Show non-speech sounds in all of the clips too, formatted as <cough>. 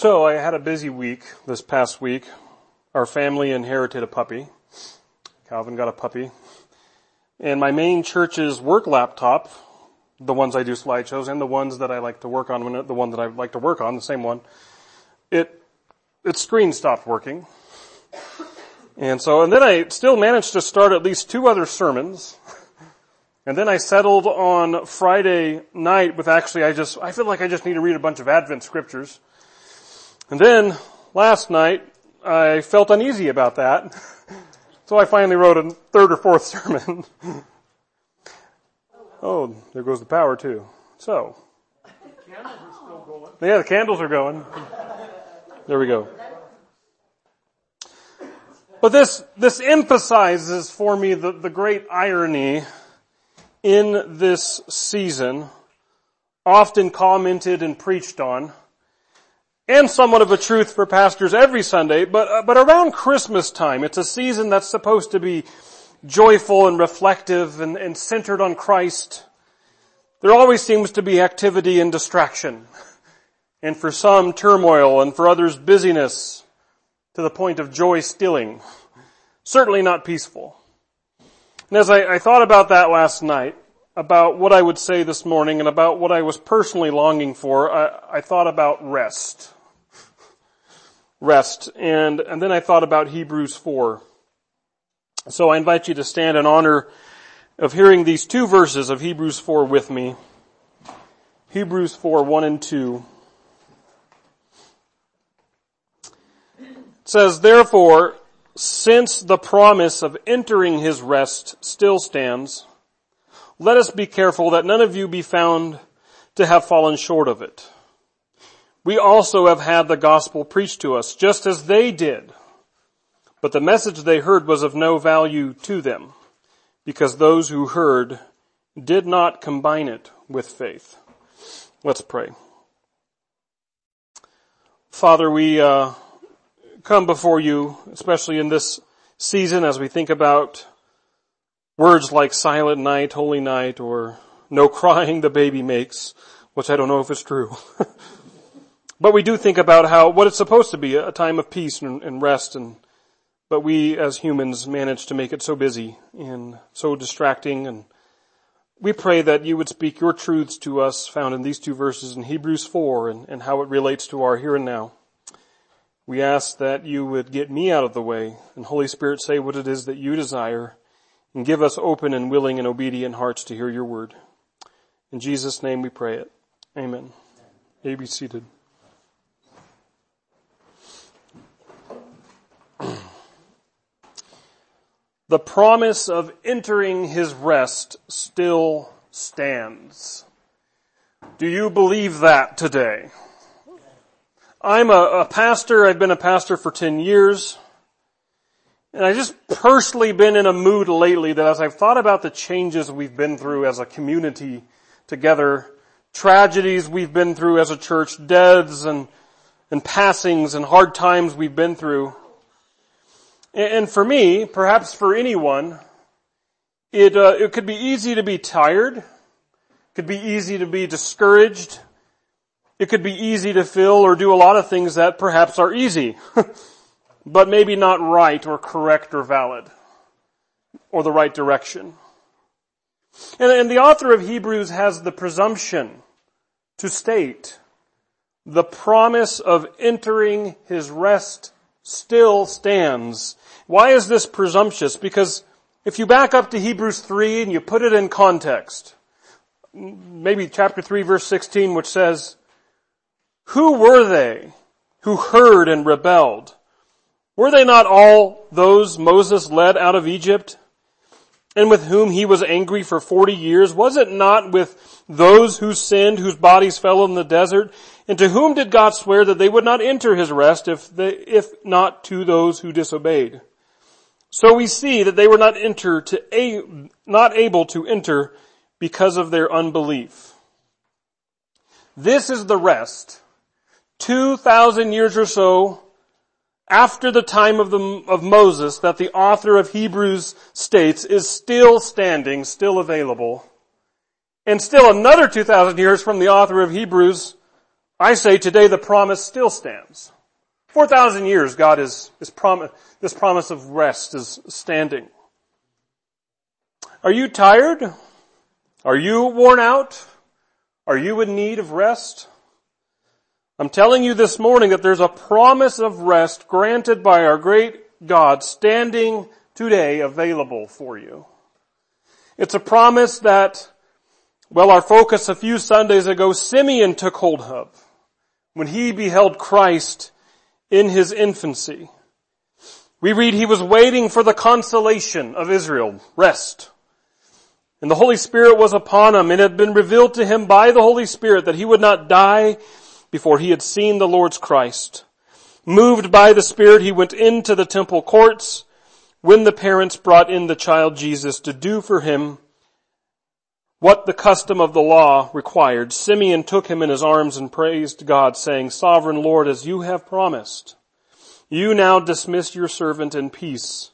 So I had a busy week this past week. Our family inherited a puppy. Calvin got a puppy. And my main church's work laptop, the ones I do slideshows and the ones that I like to work on, the one that I like to work on, the same one, it, its screen stopped working. And so, and then I still managed to start at least two other sermons. And then I settled on Friday night with actually I just, I feel like I just need to read a bunch of Advent scriptures. And then last night, I felt uneasy about that. <laughs> So I finally wrote a third or fourth <laughs> sermon. oh, there goes the power too. So. Yeah, the candles are going. There we go. But this, this emphasizes for me the, the great irony in this season, often commented and preached on, and somewhat of a truth for pastors every Sunday, but, uh, but around Christmas time, it's a season that's supposed to be joyful and reflective and, and centered on Christ. There always seems to be activity and distraction. <laughs> And for some turmoil and for others busyness to the point of joy stealing. <laughs> Certainly not peaceful. And as I, I thought about that last night, about what I would say this morning and about what I was personally longing for, I, I thought about rest rest. And, and then I thought about Hebrews 4. So I invite you to stand in honor of hearing these two verses of Hebrews 4 with me. Hebrews 4, 1 and 2. It says, therefore, since the promise of entering his rest still stands, let us be careful that none of you be found to have fallen short of it we also have had the gospel preached to us, just as they did. But the message they heard was of no value to them, because those who heard did not combine it with faith. Let's pray. Father, we uh, come before you, especially in this season, as we think about words like silent night, holy night, or no <laughs> crying the baby makes, which I don't know if it's true. <laughs> But we do think about how, what it's supposed to be, a time of peace and, and rest and, but we as humans manage to make it so busy and so distracting and we pray that you would speak your truths to us found in these two verses in Hebrews 4 and, and how it relates to our here and now. We ask that you would get me out of the way and Holy Spirit say what it is that you desire and give us open and willing and obedient hearts to hear your word. In Jesus' name we pray it. Amen. May be seated. The promise of entering his rest still stands. Do you believe that today? I'm a, a, pastor. I've been a pastor for 10 years. And I just personally been in a mood lately that as I've thought about the changes we've been through as a community together, tragedies we've been through as a church, deaths and, and passings and hard times we've been through, and for me, perhaps for anyone, it, uh, it could be easy to be tired. It could be easy to be discouraged. It could be easy to feel or do a lot of things that perhaps are easy, <laughs> but maybe not right or correct or valid or the right direction. And, and the author of Hebrews has the presumption to state the promise of entering his rest still stands why is this presumptuous? Because if you back up to Hebrews 3 and you put it in context, maybe chapter 3 verse 16 which says, who were they who heard and rebelled? Were they not all those Moses led out of Egypt and with whom he was angry for 40 years? Was it not with those who sinned, whose bodies fell in the desert? And to whom did God swear that they would not enter his rest if they, if not to those who disobeyed? So we see that they were not enter to a, not able to enter because of their unbelief. This is the rest. 2,000 years or so after the time of, the, of Moses that the author of Hebrews states is still standing, still available. And still another 2,000 years from the author of Hebrews I say today the promise still stands. 4,000 years God is, is prom- this promise of rest is standing. Are you tired? Are you worn out? Are you in need of rest? I'm telling you this morning that there's a promise of rest granted by our great God standing today available for you. It's a promise that, well, our focus a few Sundays ago, Simeon took hold of when he beheld Christ in his infancy. We read he was waiting for the consolation of Israel, rest. And the Holy Spirit was upon him and it had been revealed to him by the Holy Spirit that he would not die before he had seen the Lord's Christ. Moved by the Spirit, he went into the temple courts when the parents brought in the child Jesus to do for him what the custom of the law required. Simeon took him in his arms and praised God saying, Sovereign Lord, as you have promised, you now dismiss your servant in peace,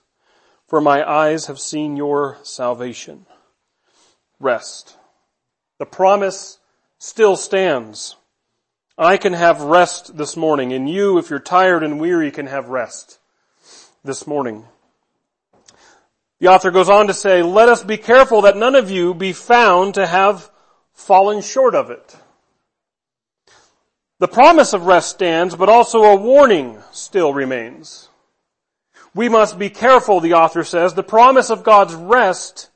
for my eyes have seen your salvation. Rest. The promise still stands. I can have rest this morning, and you, if you're tired and weary, can have rest this morning. The author goes on to say, let us be careful that none of you be found to have fallen short of it. The promise of rest stands, but also a warning still remains. We must be careful, the author says. The promise of God's rest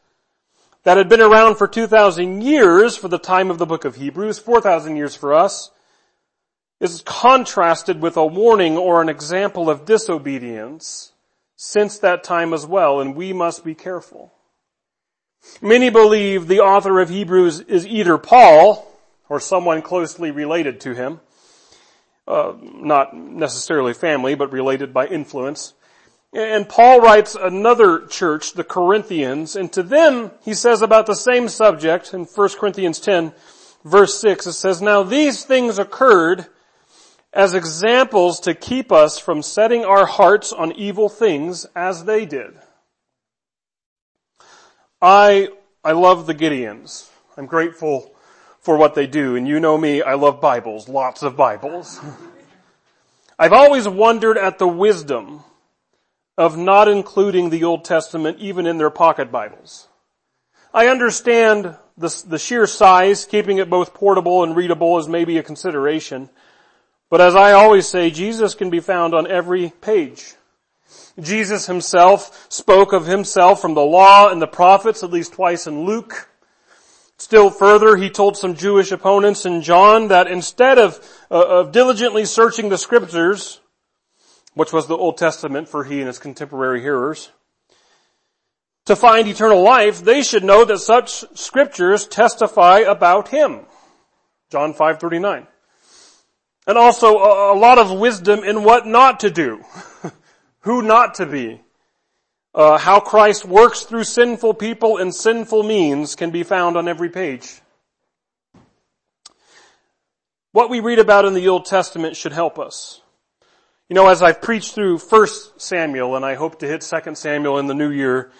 that had been around for 2,000 years for the time of the book of Hebrews, 4,000 years for us, is contrasted with a warning or an example of disobedience since that time as well, and we must be careful. Many believe the author of Hebrews is either Paul or someone closely related to him, uh, not necessarily family, but related by influence. And Paul writes another church, the Corinthians, and to them he says about the same subject in 1 Corinthians 10 verse 6, it says, Now these things occurred as examples to keep us from setting our hearts on evil things as they did. I, I love the Gideons. I'm grateful for what they do. And you know me, I love Bibles, lots of Bibles. <laughs> I've always wondered at the wisdom of not including the Old Testament even in their pocket Bibles. I understand the, the sheer size, keeping it both portable and readable is maybe a consideration. But as I always say, Jesus can be found on every page. Jesus himself spoke of himself from the law and the prophets at least twice in Luke. Still further, he told some Jewish opponents in John that instead of, uh, of diligently searching the scriptures, which was the Old Testament for he and his contemporary hearers, to find eternal life, they should know that such scriptures testify about him. John 539 and also a, lot of wisdom in what not to do, <laughs> who not to be. Uh, how Christ works through sinful people and sinful means can be found on every page. What we read about in the Old Testament should help us. You know, as I've preached through 1 Samuel and I hope to hit 2 Samuel in the new year,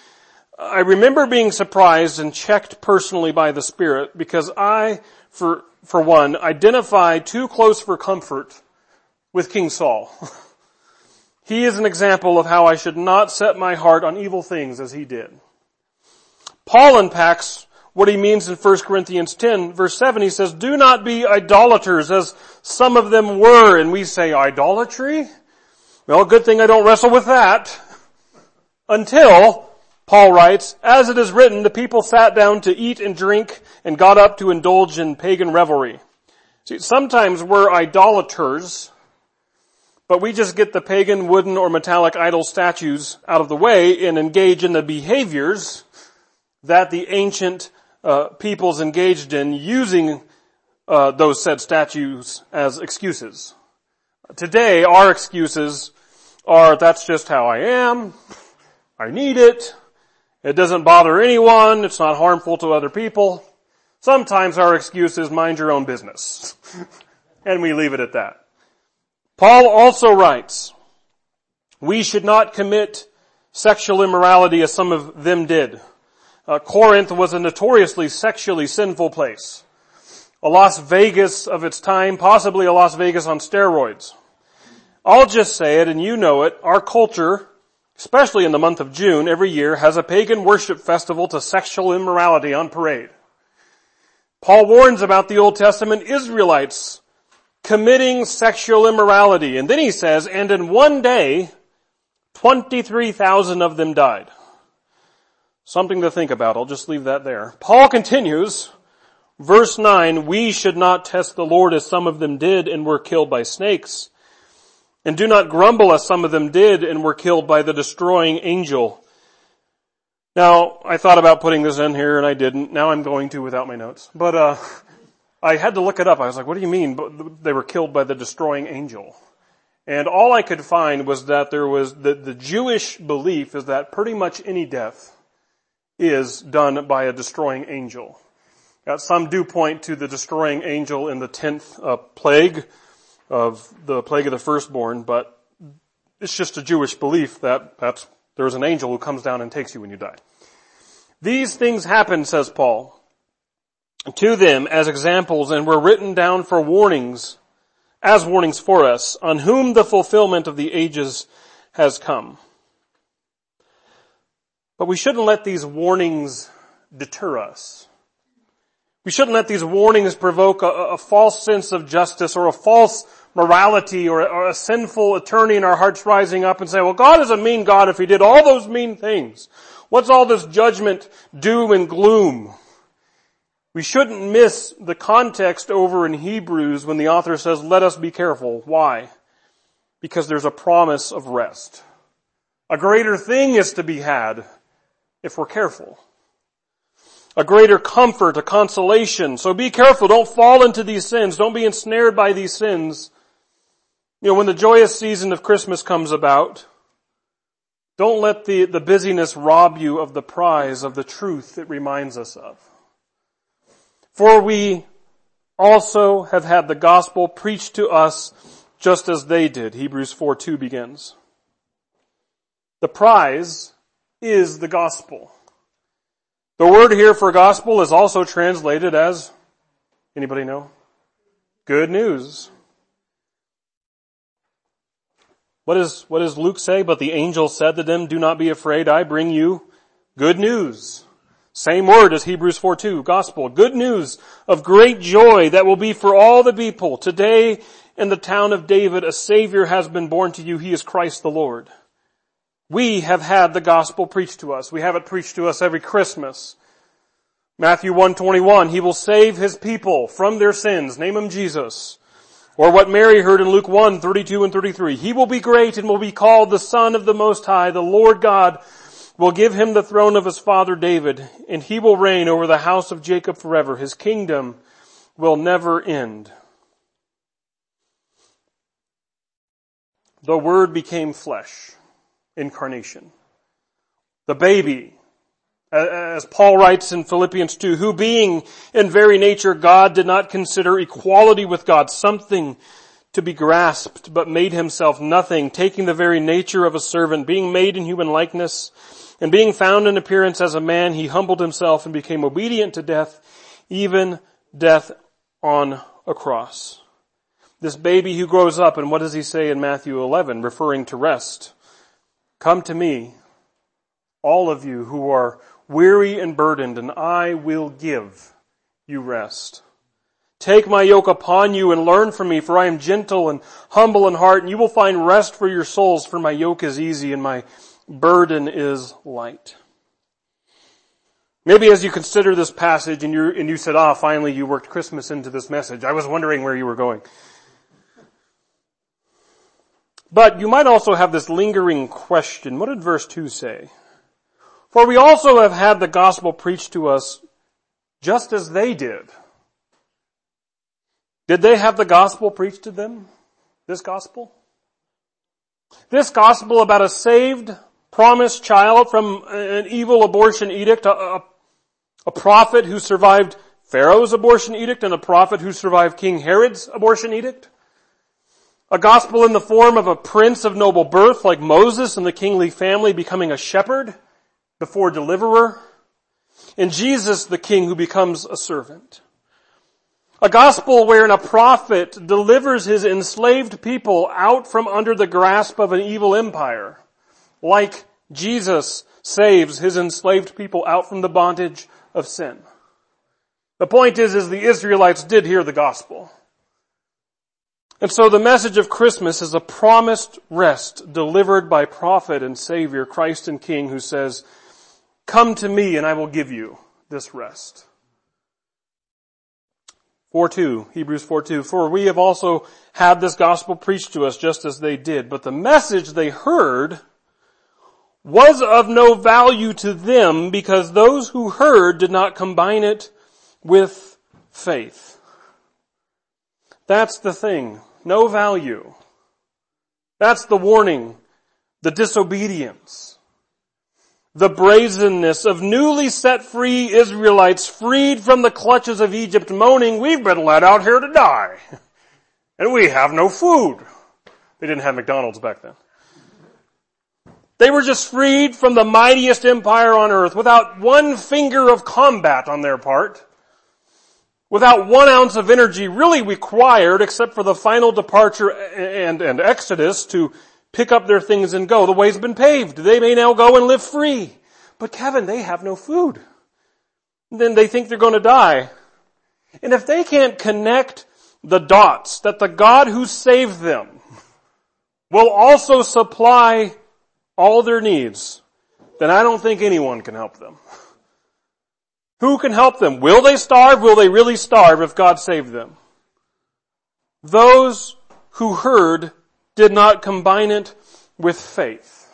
I remember being surprised and checked personally by the Spirit because I, for for one, identify too close for comfort with King Saul. <laughs> he is an example of how I should not set my heart on evil things as he did. Paul unpacks what he means in 1 Corinthians 10 verse 7. He says, do not be idolaters as some of them were. And we say idolatry? Well, good thing I don't wrestle with that. <laughs> Until Paul writes, as it is written, the people sat down to eat and drink and got up to indulge in pagan revelry. See, sometimes we're idolaters, but we just get the pagan wooden or metallic idol statues out of the way and engage in the behaviors that the ancient uh, peoples engaged in using uh, those said statues as excuses. Today, our excuses are, that's just how I am, I need it, it doesn't bother anyone. It's not harmful to other people. Sometimes our excuse is mind your own business. <laughs> and we leave it at that. Paul also writes, we should not commit sexual immorality as some of them did. Uh, Corinth was a notoriously sexually sinful place. a Las Vegas of its time, possibly a Las Vegas on steroids. I'll just say it and you know it, our culture, especially in the month of June every year, has a pagan worship festival to sexual immorality on parade. Paul warns about the Old Testament Israelites committing sexual immorality. And then he says, and in one day, 23,000 of them died. Something to think about. I'll just leave that there. Paul continues, verse 9, we should not test the Lord as some of them did and were killed by snakes. And do not grumble as some of them did and were killed by the destroying angel. Now, I thought about putting this in here and I didn't. Now I'm going to without my notes. But, uh, I had to look it up. I was like, what do you mean they were killed by the destroying angel? And all I could find was that there was, the, the Jewish belief is that pretty much any death is done by a destroying angel. Now, some do point to the destroying angel in the tenth uh, plague of the plague of the firstborn, but it's just a Jewish belief that that's, there's an angel who comes down and takes you when you die. These things happen, says Paul, to them as examples and were written down for warnings, as warnings for us, on whom the fulfillment of the ages has come. But we shouldn't let these warnings deter us. We shouldn't let these warnings provoke a, a false sense of justice or a false morality or, or a sinful attorney in our hearts rising up and say, well, God is a mean God if He did all those mean things. What's all this judgment, doom, and gloom? We shouldn't miss the context over in Hebrews when the author says, let us be careful. Why? Because there's a promise of rest. A greater thing is to be had if we're careful. A greater comfort, a consolation. So be careful. Don't fall into these sins. Don't be ensnared by these sins. You know, when the joyous season of Christmas comes about, don't let the, the busyness rob you of the prize of the truth it reminds us of. For we also have had the gospel preached to us just as they did. Hebrews 4 2 begins. The prize is the gospel. The word here for gospel is also translated as, anybody know? Good news. What, is, what does Luke say? But the angel said to them, do not be afraid, I bring you good news. Same word as Hebrews 4 2, gospel. Good news of great joy that will be for all the people. Today in the town of David, a savior has been born to you. He is Christ the Lord. We have had the gospel preached to us. We have it preached to us every Christmas. Matthew 121, he will save his people from their sins. Name him Jesus. Or what Mary heard in Luke 1, 32 and 33. He will be great and will be called the Son of the Most High. The Lord God will give him the throne of his father David, and he will reign over the house of Jacob forever. His kingdom will never end. The Word became flesh, incarnation. The baby, as Paul writes in Philippians 2, who being in very nature God did not consider equality with God something to be grasped, but made himself nothing, taking the very nature of a servant, being made in human likeness, and being found in appearance as a man, he humbled himself and became obedient to death, even death on a cross. This baby who grows up, and what does he say in Matthew 11, referring to rest? Come to me, all of you who are weary and burdened, and I will give you rest. Take my yoke upon you and learn from me, for I am gentle and humble in heart, and you will find rest for your souls, for my yoke is easy and my burden is light. Maybe as you consider this passage and you and you said, ah, finally you worked Christmas into this message. I was wondering where you were going. But you might also have this lingering question. What did verse 2 say? For we also have had the gospel preached to us just as they did. Did they have the gospel preached to them? This gospel? This gospel about a saved, promised child from an evil abortion edict, a, a, a prophet who survived Pharaoh's abortion edict and a prophet who survived King Herod's abortion edict. A gospel in the form of a prince of noble birth like Moses and the kingly family becoming a shepherd before deliverer. And Jesus the king who becomes a servant. A gospel wherein a prophet delivers his enslaved people out from under the grasp of an evil empire, like Jesus saves his enslaved people out from the bondage of sin. The point is, is the Israelites did hear the gospel. And so the message of Christmas is a promised rest delivered by prophet and savior, Christ and King, who says, come to me and I will give you this rest. 4-2, Hebrews 4-2, for we have also had this gospel preached to us just as they did, but the message they heard was of no value to them because those who heard did not combine it with faith. That's the thing. No value. That's the warning. The disobedience. The brazenness of newly set free Israelites freed from the clutches of Egypt moaning, we've been let out here to die. <laughs> And we have no food. They didn't have McDonald's back then. They were just freed from the mightiest empire on earth without one finger of combat on their part without one ounce of energy really required except for the final departure and, and exodus to pick up their things and go. The way's been paved. They may now go and live free. But Kevin, they have no food. Then they think they're going to die. And if they can't connect the dots that the God who saved them will also supply all their needs, then I don't think anyone can help them. Who can help them? Will they starve? Will they really starve if God saved them? Those who heard did not combine it with faith.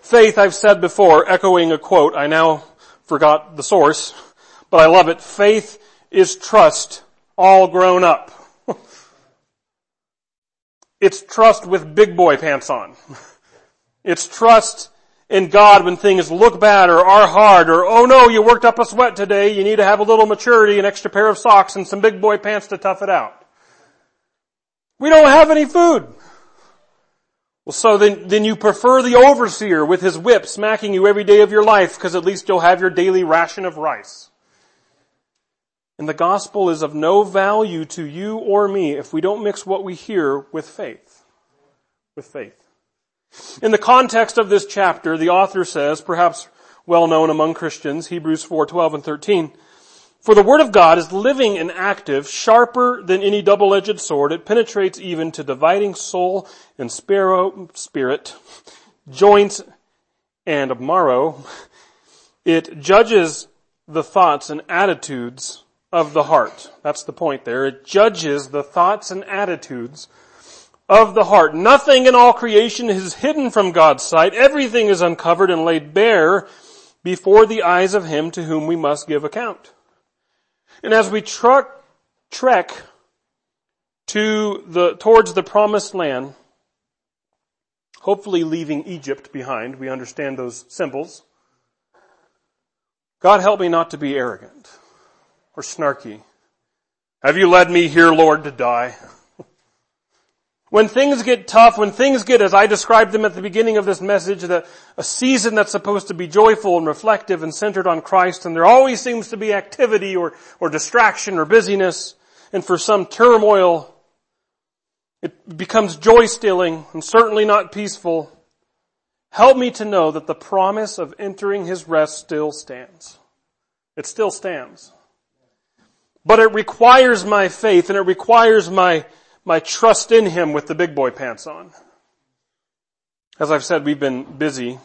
Faith, I've said before, echoing a quote, I now forgot the source, but I love it. Faith is trust all grown up. <laughs> it's trust with big boy pants on. <laughs> It's trust in God when things look bad or are hard or, oh no, you worked up a sweat today, you need to have a little maturity, an extra pair of socks and some big boy pants to tough it out. We don't have any food. Well, so then, then you prefer the overseer with his whip smacking you every day of your life because at least you'll have your daily ration of rice. And the gospel is of no value to you or me if we don't mix what we hear with faith. With faith. In the context of this chapter, the author says, perhaps well known among Christians, Hebrews 4, 12 and 13, for the word of God is living and active, sharper than any double-edged sword. It penetrates even to dividing soul and spirit, joints and marrow. It judges the thoughts and attitudes of the heart. That's the point there. It judges the thoughts and attitudes of the heart. Nothing in all creation is hidden from God's sight. Everything is uncovered and laid bare before the eyes of Him to whom we must give account. And as we truck, trek to the, towards the promised land, hopefully leaving Egypt behind, we understand those symbols. God help me not to be arrogant or snarky. Have you led me here, Lord, to die? When things get tough, when things get, as I described them at the beginning of this message, that a season that's supposed to be joyful and reflective and centered on Christ, and there always seems to be activity or, or distraction or busyness, and for some turmoil, it becomes joy stealing and certainly not peaceful. Help me to know that the promise of entering His rest still stands. It still stands. But it requires my faith and it requires my my trust in Him with the big boy pants on. As I've said, we've been busy.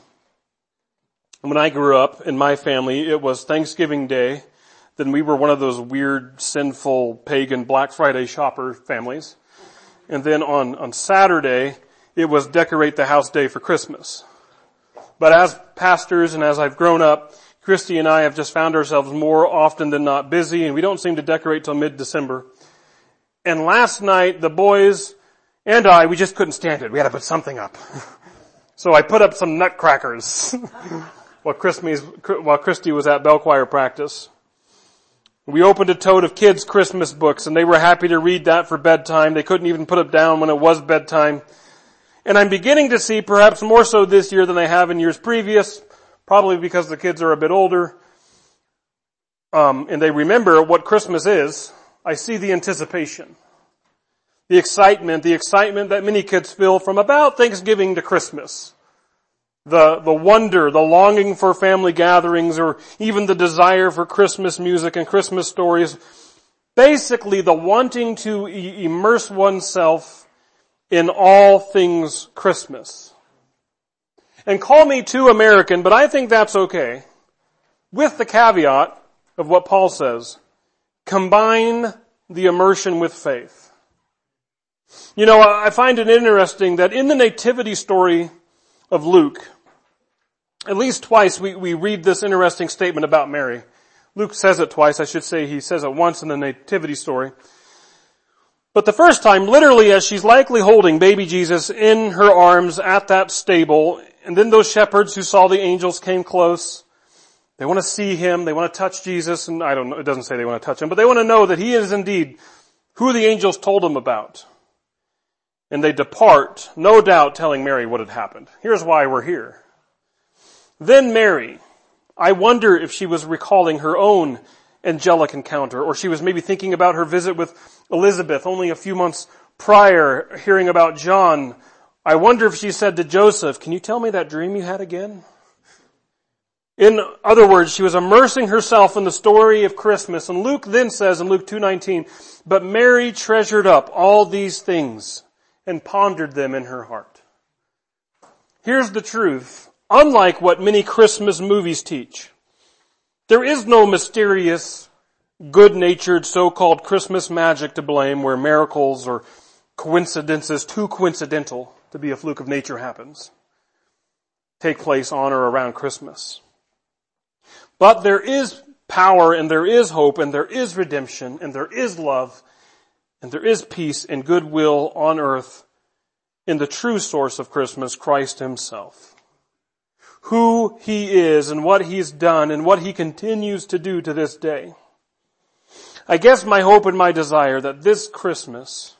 When I grew up in my family, it was Thanksgiving Day. Then we were one of those weird, sinful, pagan Black Friday shopper families. And then on, on Saturday, it was decorate the house day for Christmas. But as pastors and as I've grown up, Christy and I have just found ourselves more often than not busy and we don't seem to decorate till mid-December. And last night, the boys and I, we just couldn't stand it. We had to put something up. <laughs> so I put up some nutcrackers <laughs> while, while Christy was at bell choir practice. We opened a tote of kids' Christmas books and they were happy to read that for bedtime. They couldn't even put it down when it was bedtime. And I'm beginning to see, perhaps more so this year than I have in years previous, probably because the kids are a bit older, um, and they remember what Christmas is I see the anticipation. The excitement, the excitement that many kids feel from about Thanksgiving to Christmas. The, the wonder, the longing for family gatherings, or even the desire for Christmas music and Christmas stories. Basically the wanting to immerse oneself in all things Christmas. And call me too American, but I think that's okay. With the caveat of what Paul says. Combine the immersion with faith. You know, I find it interesting that in the nativity story of Luke, at least twice we, we read this interesting statement about Mary. Luke says it twice. I should say he says it once in the nativity story. But the first time, literally as she's likely holding baby Jesus in her arms at that stable, and then those shepherds who saw the angels came close, they want to see him, they want to touch Jesus, and I don't know, it doesn't say they want to touch him, but they want to know that he is indeed who the angels told them about. And they depart, no doubt telling Mary what had happened. Here's why we're here. Then Mary, I wonder if she was recalling her own angelic encounter, or she was maybe thinking about her visit with Elizabeth only a few months prior, hearing about John. I wonder if she said to Joseph, can you tell me that dream you had again? In other words, she was immersing herself in the story of Christmas. And Luke then says in Luke 2.19, but Mary treasured up all these things and pondered them in her heart. Here's the truth. Unlike what many Christmas movies teach, there is no mysterious, good-natured so-called Christmas magic to blame where miracles or coincidences too coincidental to be a fluke of nature happens take place on or around Christmas. But there is power and there is hope and there is redemption and there is love and there is peace and goodwill on earth in the true source of Christmas, Christ himself. Who he is and what he's done and what he continues to do to this day. I guess my hope and my desire that this Christmas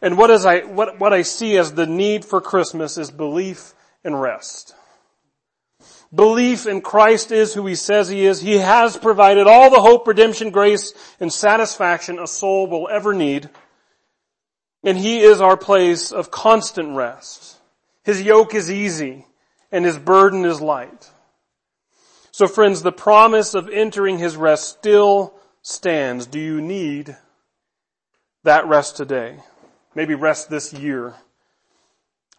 and what I, what, what I see as the need for Christmas is belief and rest. Belief in Christ is who He says He is. He has provided all the hope, redemption, grace, and satisfaction a soul will ever need. And He is our place of constant rest. His yoke is easy and His burden is light. So friends, the promise of entering His rest still stands. Do you need that rest today? Maybe rest this year.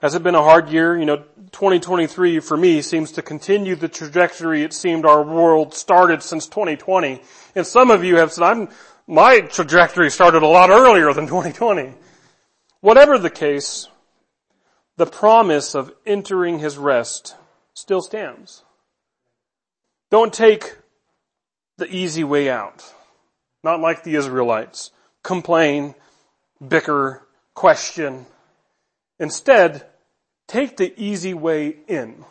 Has it been a hard year? You know, 2023 for me seems to continue the trajectory it seemed our world started since 2020. And some of you have said, I'm, my trajectory started a lot earlier than 2020. Whatever the case, the promise of entering his rest still stands. Don't take the easy way out. Not like the Israelites. Complain, bicker, question. Instead, take the easy way in.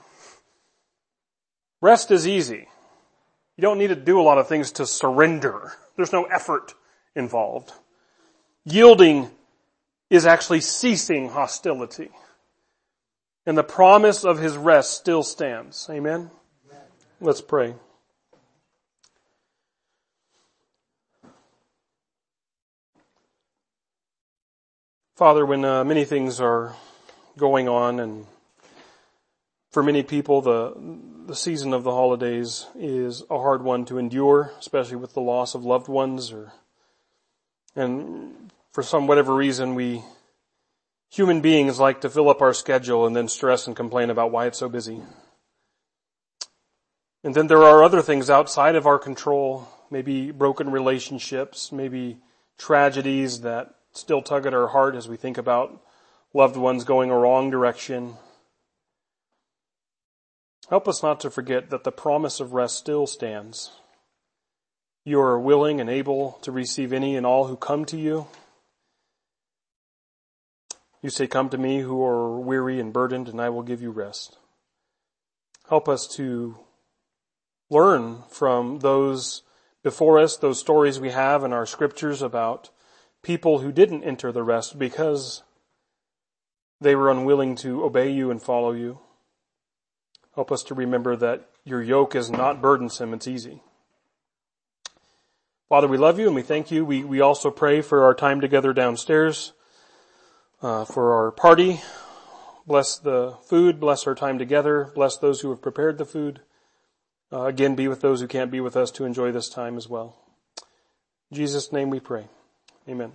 Rest is easy. You don't need to do a lot of things to surrender. There's no effort involved. Yielding is actually ceasing hostility. And the promise of his rest still stands. Amen? Let's pray. Father, when uh, many things are going on and for many people the the season of the holidays is a hard one to endure, especially with the loss of loved ones or and for some whatever reason we human beings like to fill up our schedule and then stress and complain about why it's so busy. And then there are other things outside of our control, maybe broken relationships, maybe tragedies that still tug at our heart as we think about loved ones going a wrong direction. Help us not to forget that the promise of rest still stands. You are willing and able to receive any and all who come to you. You say, come to me who are weary and burdened and I will give you rest. Help us to learn from those before us, those stories we have in our scriptures about people who didn't enter the rest because they were unwilling to obey you and follow you. Help us to remember that your yoke is not burdensome, it's easy. Father, we love you and we thank you. We, we also pray for our time together downstairs, uh, for our party. Bless the food, bless our time together, bless those who have prepared the food. Uh, again, be with those who can't be with us to enjoy this time as well. In Jesus' name we pray. Amen.